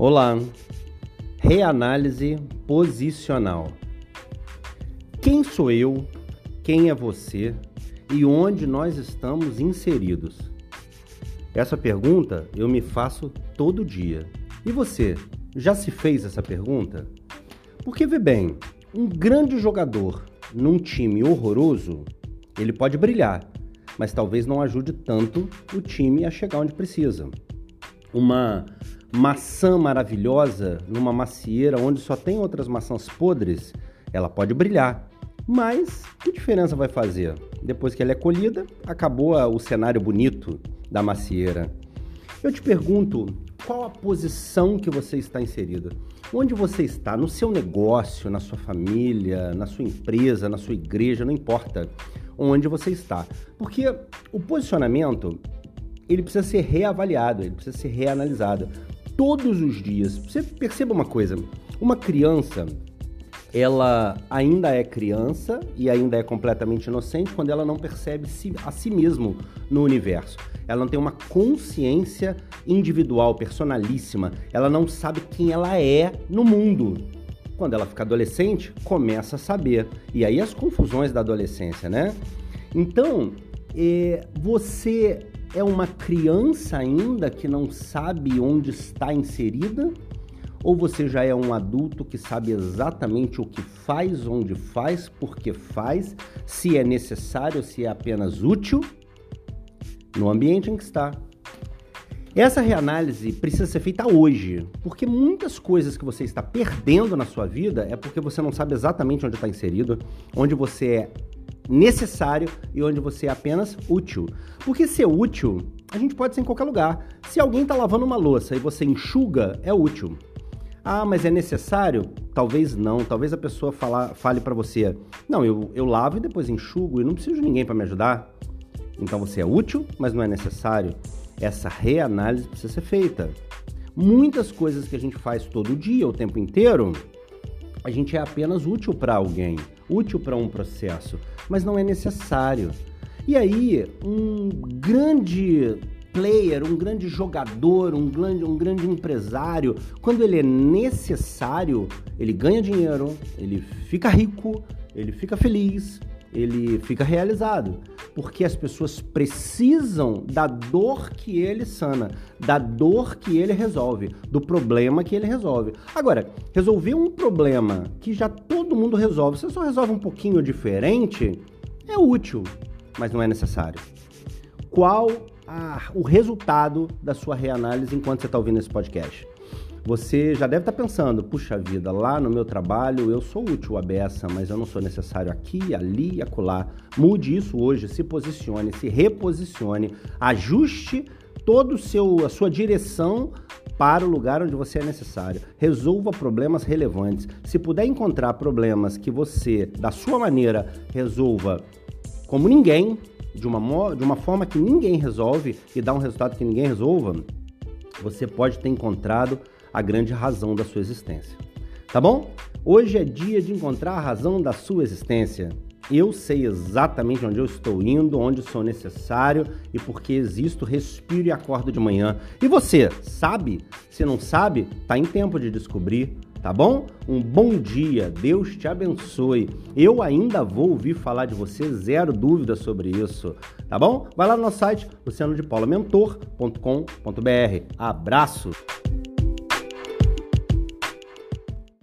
Olá, reanálise posicional. Quem sou eu? Quem é você? E onde nós estamos inseridos? Essa pergunta eu me faço todo dia. E você, já se fez essa pergunta? Porque vê bem, um grande jogador num time horroroso, ele pode brilhar, mas talvez não ajude tanto o time a chegar onde precisa. Uma maçã maravilhosa numa macieira onde só tem outras maçãs podres, ela pode brilhar. Mas que diferença vai fazer? Depois que ela é colhida, acabou o cenário bonito da macieira. Eu te pergunto, qual a posição que você está inserido? Onde você está? No seu negócio, na sua família, na sua empresa, na sua igreja, não importa onde você está. Porque o posicionamento, ele precisa ser reavaliado, ele precisa ser reanalisado todos os dias. Você perceba uma coisa: uma criança, ela ainda é criança e ainda é completamente inocente quando ela não percebe a si mesmo no universo. Ela não tem uma consciência individual, personalíssima. Ela não sabe quem ela é no mundo. Quando ela fica adolescente, começa a saber. E aí as confusões da adolescência, né? Então, é, você é uma criança ainda que não sabe onde está inserida? Ou você já é um adulto que sabe exatamente o que faz, onde faz, por que faz, se é necessário, se é apenas útil no ambiente em que está? Essa reanálise precisa ser feita hoje, porque muitas coisas que você está perdendo na sua vida é porque você não sabe exatamente onde está inserido, onde você é necessário e onde você é apenas útil. Porque ser útil, a gente pode ser em qualquer lugar. Se alguém está lavando uma louça e você enxuga, é útil. Ah, mas é necessário? Talvez não. Talvez a pessoa fala, fale para você: Não, eu, eu lavo e depois enxugo e não preciso de ninguém para me ajudar. Então você é útil, mas não é necessário. Essa reanálise precisa ser feita. Muitas coisas que a gente faz todo dia, o tempo inteiro, a gente é apenas útil para alguém, útil para um processo, mas não é necessário. E aí, um grande player, um grande jogador, um grande, um grande empresário, quando ele é necessário, ele ganha dinheiro, ele fica rico, ele fica feliz, ele fica realizado, porque as pessoas precisam da dor que ele sana, da dor que ele resolve, do problema que ele resolve. Agora, resolver um problema que já todo mundo resolve, você só resolve um pouquinho diferente, é útil, mas não é necessário. Qual o resultado da sua reanálise enquanto você está ouvindo esse podcast? Você já deve estar pensando, puxa vida, lá no meu trabalho eu sou útil a beça, mas eu não sou necessário aqui, ali e acolá. Mude isso hoje, se posicione, se reposicione, ajuste todo seu a sua direção para o lugar onde você é necessário. Resolva problemas relevantes. Se puder encontrar problemas que você, da sua maneira, resolva como ninguém, de uma, de uma forma que ninguém resolve e dá um resultado que ninguém resolva, você pode ter encontrado a grande razão da sua existência. Tá bom? Hoje é dia de encontrar a razão da sua existência. Eu sei exatamente onde eu estou indo, onde sou necessário e por que existo, respiro e acordo de manhã. E você, sabe? Se não sabe, tá em tempo de descobrir, tá bom? Um bom dia, Deus te abençoe. Eu ainda vou ouvir falar de você, zero dúvida sobre isso, tá bom? Vai lá no nosso site, lucianodepaulamentor.com.br. Abraço!